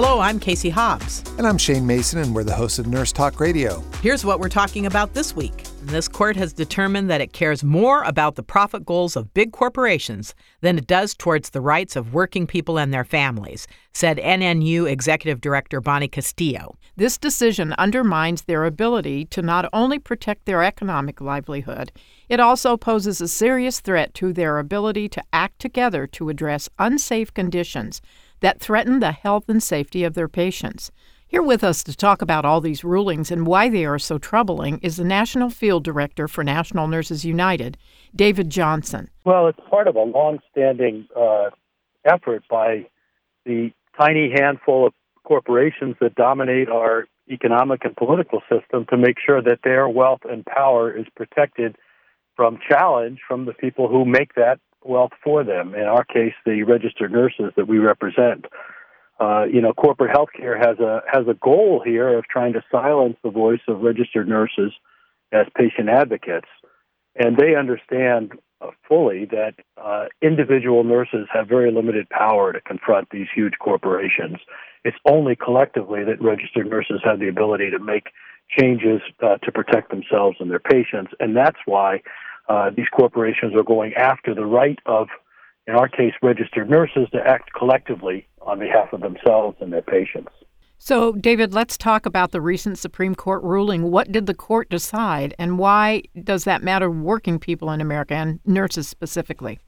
Hello, I'm Casey Hobbs. And I'm Shane Mason, and we're the hosts of Nurse Talk Radio. Here's what we're talking about this week. This court has determined that it cares more about the profit goals of big corporations than it does towards the rights of working people and their families, said NNU Executive Director Bonnie Castillo. This decision undermines their ability to not only protect their economic livelihood, it also poses a serious threat to their ability to act together to address unsafe conditions that threaten the health and safety of their patients. Here with us to talk about all these rulings and why they are so troubling is the National Field Director for National Nurses United, David Johnson. Well, it's part of a long-standing uh, effort by the tiny handful of corporations that dominate our economic and political system to make sure that their wealth and power is protected from challenge from the people who make that wealth for them. In our case, the registered nurses that we represent. Uh, you know, corporate healthcare has a has a goal here of trying to silence the voice of registered nurses as patient advocates, and they understand uh, fully that uh, individual nurses have very limited power to confront these huge corporations. It's only collectively that registered nurses have the ability to make changes uh, to protect themselves and their patients, and that's why uh, these corporations are going after the right of, in our case, registered nurses to act collectively on behalf of themselves and their patients. So, David, let's talk about the recent Supreme Court ruling. What did the court decide, and why does that matter working people in America and nurses specifically?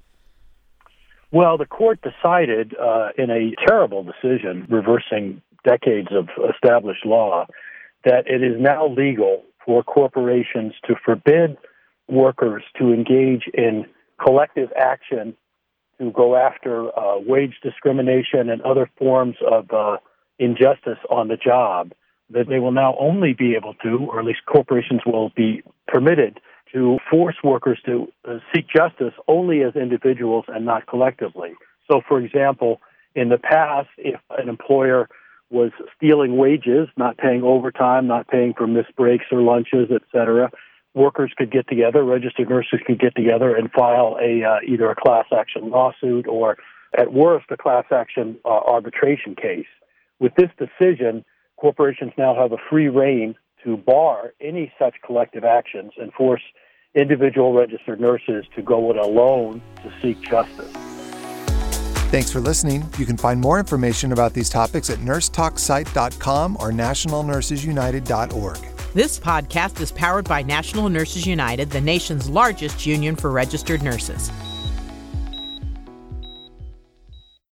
Well, the court decided uh, in a terrible decision, reversing decades of established law, that it is now legal for corporations to forbid workers to engage in collective action to go after uh, wage discrimination and other forms of uh, injustice on the job, that they will now only be able to, or at least corporations will be permitted to force workers to uh, seek justice only as individuals and not collectively. So, for example, in the past, if an employer was stealing wages, not paying overtime, not paying for missed breaks or lunches, et cetera, workers could get together, registered nurses could get together and file a uh, either a class action lawsuit or, at worst, a class action uh, arbitration case. With this decision, corporations now have a free rein to bar any such collective actions and force individual registered nurses to go it alone to seek justice. Thanks for listening. You can find more information about these topics at nursetalksite.com or nationalnursesunited.org. This podcast is powered by National Nurses United, the nation's largest union for registered nurses.